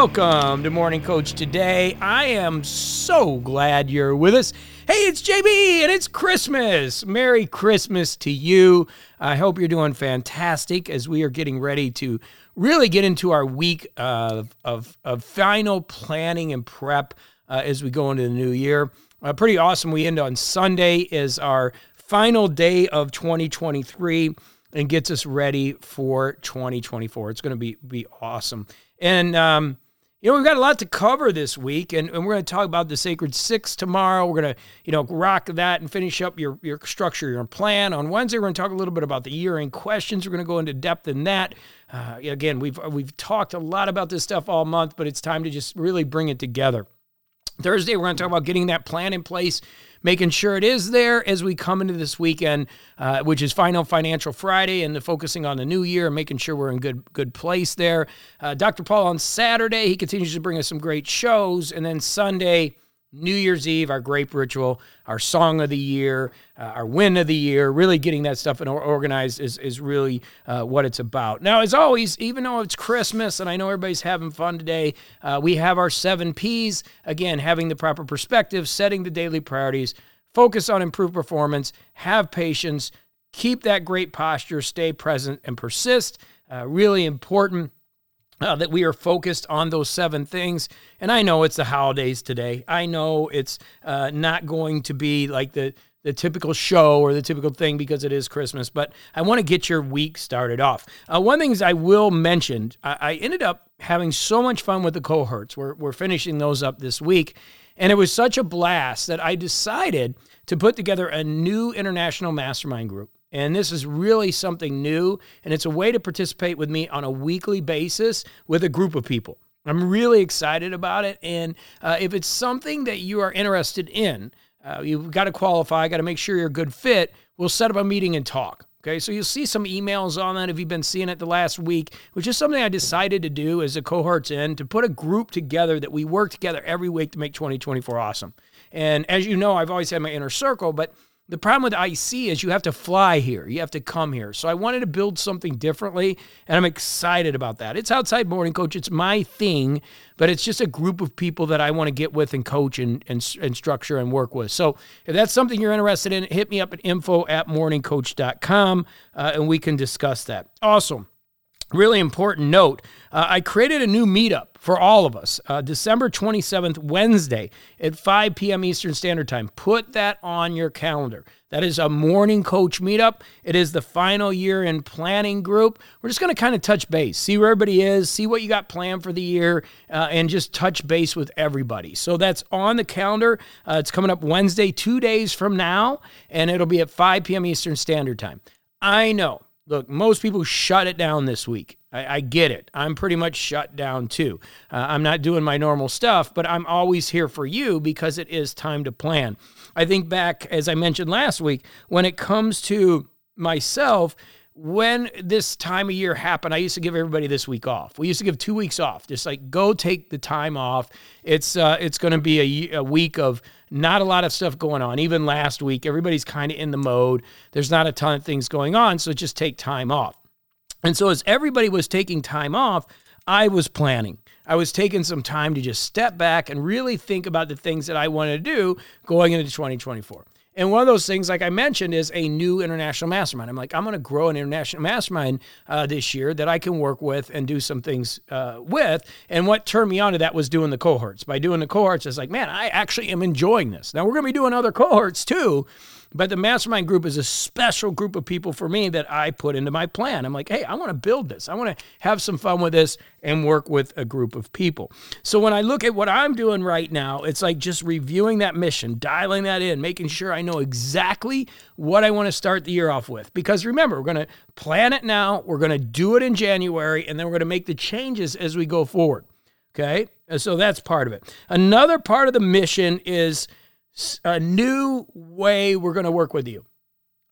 Welcome to Morning Coach today. I am so glad you're with us. Hey, it's JB and it's Christmas. Merry Christmas to you. I hope you're doing fantastic as we are getting ready to really get into our week of, of, of final planning and prep uh, as we go into the new year. Uh, pretty awesome. We end on Sunday is our final day of 2023 and gets us ready for 2024. It's going to be be awesome. And, um, you know, we've got a lot to cover this week, and, and we're going to talk about the Sacred Six tomorrow. We're going to, you know, rock that and finish up your, your structure, your plan. On Wednesday, we're going to talk a little bit about the year end questions. We're going to go into depth in that. Uh, again, we've we've talked a lot about this stuff all month, but it's time to just really bring it together. Thursday, we're going to talk about getting that plan in place making sure it is there as we come into this weekend, uh, which is Final Financial Friday, and the focusing on the new year and making sure we're in good good place there. Uh, Dr. Paul on Saturday, he continues to bring us some great shows, and then Sunday. New Year's Eve, our grape ritual, our song of the year, uh, our win of the year, really getting that stuff organized is, is really uh, what it's about. Now, as always, even though it's Christmas and I know everybody's having fun today, uh, we have our seven P's. Again, having the proper perspective, setting the daily priorities, focus on improved performance, have patience, keep that great posture, stay present, and persist. Uh, really important uh, that we are focused on those seven things. And I know it's the holidays today. I know it's uh, not going to be like the the typical show or the typical thing because it is Christmas, but I want to get your week started off. Uh, one thing is I will mention, I, I, ended up having so much fun with the cohorts. We're, we're finishing those up this week. And it was such a blast that I decided to put together a new international mastermind group. And this is really something new. And it's a way to participate with me on a weekly basis with a group of people. I'm really excited about it. And uh, if it's something that you are interested in, uh, you've got to qualify, got to make sure you're a good fit. We'll set up a meeting and talk. Okay, so you'll see some emails on that if you've been seeing it the last week, which is something I decided to do as the cohort's in to put a group together that we work together every week to make 2024 awesome. And as you know, I've always had my inner circle, but the problem with IC is you have to fly here. You have to come here. So I wanted to build something differently, and I'm excited about that. It's outside morning coach. It's my thing, but it's just a group of people that I want to get with and coach and, and, and structure and work with. So if that's something you're interested in, hit me up at info at morningcoach.com uh, and we can discuss that. Awesome. Really important note uh, I created a new meetup for all of us uh, December 27th, Wednesday at 5 p.m. Eastern Standard Time. Put that on your calendar. That is a morning coach meetup. It is the final year in planning group. We're just going to kind of touch base, see where everybody is, see what you got planned for the year, uh, and just touch base with everybody. So that's on the calendar. Uh, it's coming up Wednesday, two days from now, and it'll be at 5 p.m. Eastern Standard Time. I know Look, most people shut it down this week. I, I get it. I'm pretty much shut down too. Uh, I'm not doing my normal stuff, but I'm always here for you because it is time to plan. I think back, as I mentioned last week, when it comes to myself, when this time of year happened, I used to give everybody this week off. We used to give two weeks off, just like go take the time off. It's uh, it's going to be a, a week of not a lot of stuff going on. Even last week, everybody's kind of in the mode. There's not a ton of things going on, so just take time off. And so, as everybody was taking time off, I was planning. I was taking some time to just step back and really think about the things that I wanted to do going into 2024. And one of those things, like I mentioned, is a new international mastermind. I'm like, I'm going to grow an international mastermind uh, this year that I can work with and do some things uh, with. And what turned me on to that was doing the cohorts. By doing the cohorts, it's like, man, I actually am enjoying this. Now we're going to be doing other cohorts too. But the mastermind group is a special group of people for me that I put into my plan. I'm like, hey, I want to build this. I want to have some fun with this and work with a group of people. So when I look at what I'm doing right now, it's like just reviewing that mission, dialing that in, making sure I know exactly what I want to start the year off with. Because remember, we're going to plan it now, we're going to do it in January, and then we're going to make the changes as we go forward. Okay. So that's part of it. Another part of the mission is a new way we're going to work with you.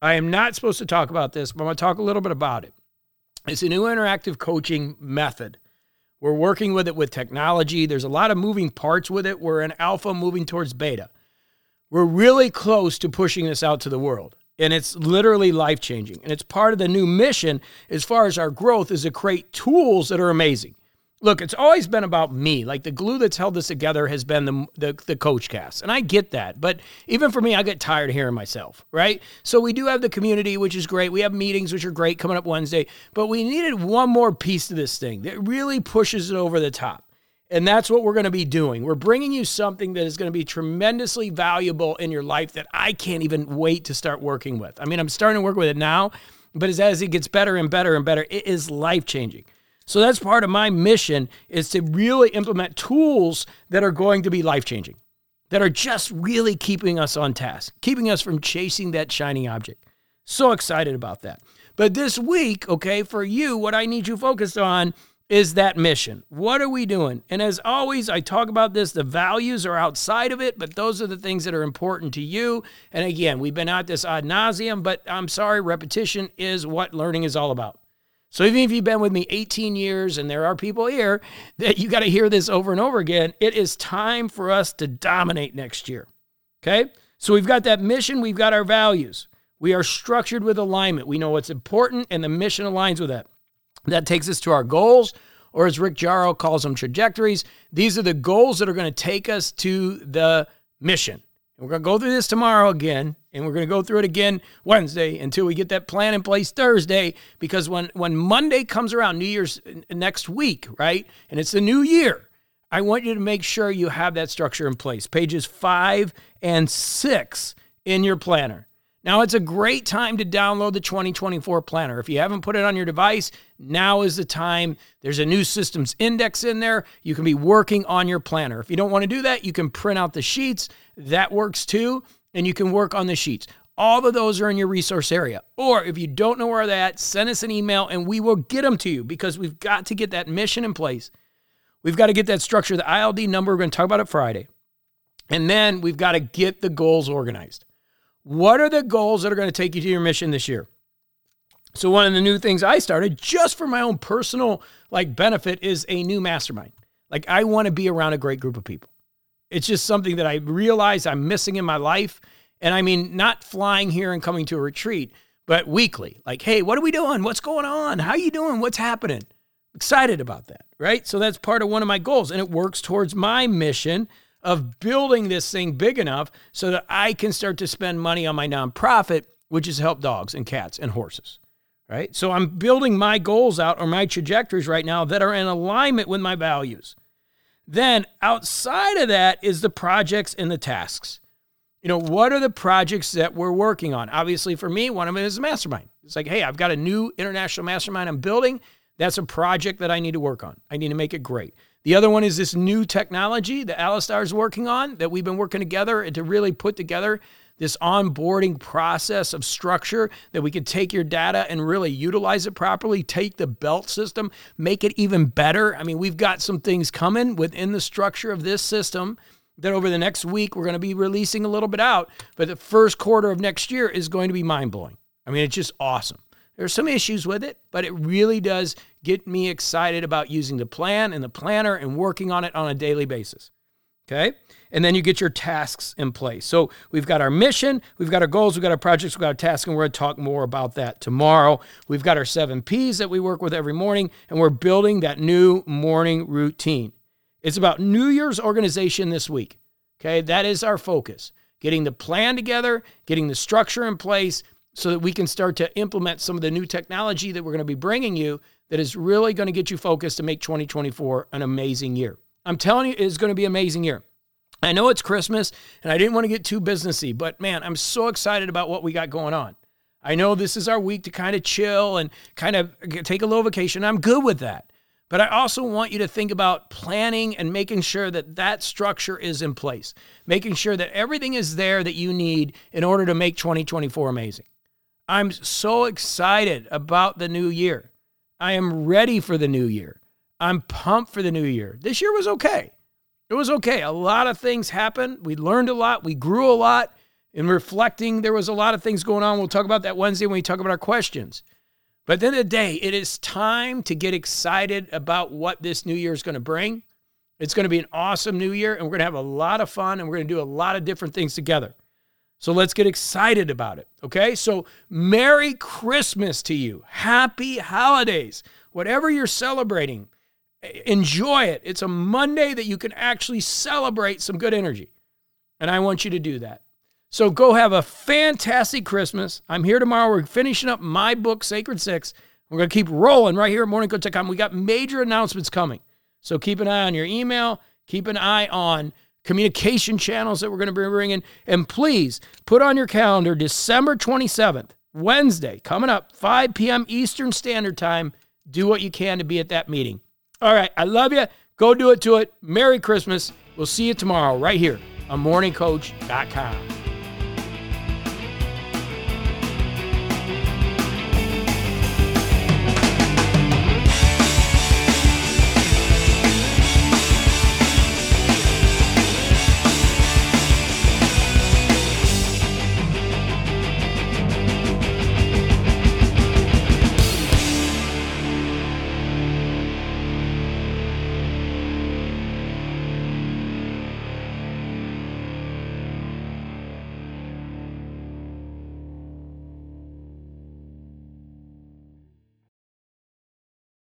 I am not supposed to talk about this, but I'm going to talk a little bit about it. It's a new interactive coaching method. We're working with it with technology. There's a lot of moving parts with it. We're in alpha moving towards beta. We're really close to pushing this out to the world. And it's literally life changing. And it's part of the new mission as far as our growth is to create tools that are amazing. Look, it's always been about me. Like the glue that's held this together has been the, the, the coach cast. And I get that. But even for me, I get tired hearing myself, right? So we do have the community, which is great. We have meetings, which are great coming up Wednesday. But we needed one more piece to this thing that really pushes it over the top. And that's what we're going to be doing. We're bringing you something that is going to be tremendously valuable in your life that I can't even wait to start working with. I mean, I'm starting to work with it now, but as, as it gets better and better and better, it is life changing. So that's part of my mission is to really implement tools that are going to be life changing, that are just really keeping us on task, keeping us from chasing that shining object. So excited about that. But this week, okay, for you, what I need you focused on is that mission. What are we doing? And as always, I talk about this. The values are outside of it, but those are the things that are important to you. And again, we've been at this ad nauseum, but I'm sorry, repetition is what learning is all about. So even if you've been with me 18 years and there are people here that you got to hear this over and over again, it is time for us to dominate next year. Okay? So we've got that mission, we've got our values. We are structured with alignment. We know what's important and the mission aligns with that. That takes us to our goals, or as Rick Jarow calls them, trajectories. These are the goals that are going to take us to the mission. We're going to go through this tomorrow again, and we're going to go through it again Wednesday until we get that plan in place Thursday. Because when, when Monday comes around, New Year's next week, right? And it's the new year, I want you to make sure you have that structure in place. Pages five and six in your planner. Now, it's a great time to download the 2024 planner. If you haven't put it on your device, now is the time. There's a new systems index in there. You can be working on your planner. If you don't want to do that, you can print out the sheets. That works too. And you can work on the sheets. All of those are in your resource area. Or if you don't know where they're at, send us an email and we will get them to you because we've got to get that mission in place. We've got to get that structure, the ILD number. We're going to talk about it Friday. And then we've got to get the goals organized. What are the goals that are going to take you to your mission this year? So one of the new things I started just for my own personal like benefit is a new mastermind. Like I want to be around a great group of people. It's just something that I realize I'm missing in my life. And I mean, not flying here and coming to a retreat, but weekly. Like, hey, what are we doing? What's going on? How you doing? What's happening? Excited about that, right? So that's part of one of my goals, and it works towards my mission of building this thing big enough so that I can start to spend money on my nonprofit, which is help dogs and cats and horses. Right. So I'm building my goals out or my trajectories right now that are in alignment with my values. Then outside of that is the projects and the tasks. You know, what are the projects that we're working on? Obviously, for me, one of them is a mastermind. It's like, hey, I've got a new international mastermind I'm building. That's a project that I need to work on. I need to make it great. The other one is this new technology that Alistar is working on that we've been working together to really put together this onboarding process of structure that we could take your data and really utilize it properly, take the belt system, make it even better. I mean, we've got some things coming within the structure of this system that over the next week we're going to be releasing a little bit out, but the first quarter of next year is going to be mind blowing. I mean, it's just awesome. There's some issues with it, but it really does get me excited about using the plan and the planner and working on it on a daily basis. Okay. And then you get your tasks in place. So we've got our mission, we've got our goals, we've got our projects, we've got our tasks, and we're going to talk more about that tomorrow. We've got our seven P's that we work with every morning, and we're building that new morning routine. It's about New Year's organization this week. Okay. That is our focus getting the plan together, getting the structure in place, so that we can start to implement some of the new technology that we're going to be bringing you that is really going to get you focused to make 2024 an amazing year. I'm telling you, it is going to be an amazing year. I know it's Christmas and I didn't want to get too businessy, but man, I'm so excited about what we got going on. I know this is our week to kind of chill and kind of take a little vacation. I'm good with that. But I also want you to think about planning and making sure that that structure is in place, making sure that everything is there that you need in order to make 2024 amazing. I'm so excited about the new year. I am ready for the new year. I'm pumped for the new year. This year was okay. It was okay. A lot of things happened. We learned a lot. We grew a lot. In reflecting, there was a lot of things going on. We'll talk about that Wednesday when we talk about our questions. But at the end of the day, it is time to get excited about what this new year is going to bring. It's going to be an awesome new year, and we're going to have a lot of fun, and we're going to do a lot of different things together. So let's get excited about it. Okay. So, Merry Christmas to you. Happy holidays. Whatever you're celebrating, enjoy it. It's a Monday that you can actually celebrate some good energy. And I want you to do that. So go have a fantastic Christmas. I'm here tomorrow. We're finishing up my book, Sacred Six. We're going to keep rolling right here at morningcoach.com. We got major announcements coming. So keep an eye on your email. Keep an eye on communication channels that we're going to be bringing. And please put on your calendar December 27th, Wednesday, coming up, 5 p.m. Eastern Standard Time. Do what you can to be at that meeting. All right. I love you. Go do it to it. Merry Christmas. We'll see you tomorrow right here on morningcoach.com.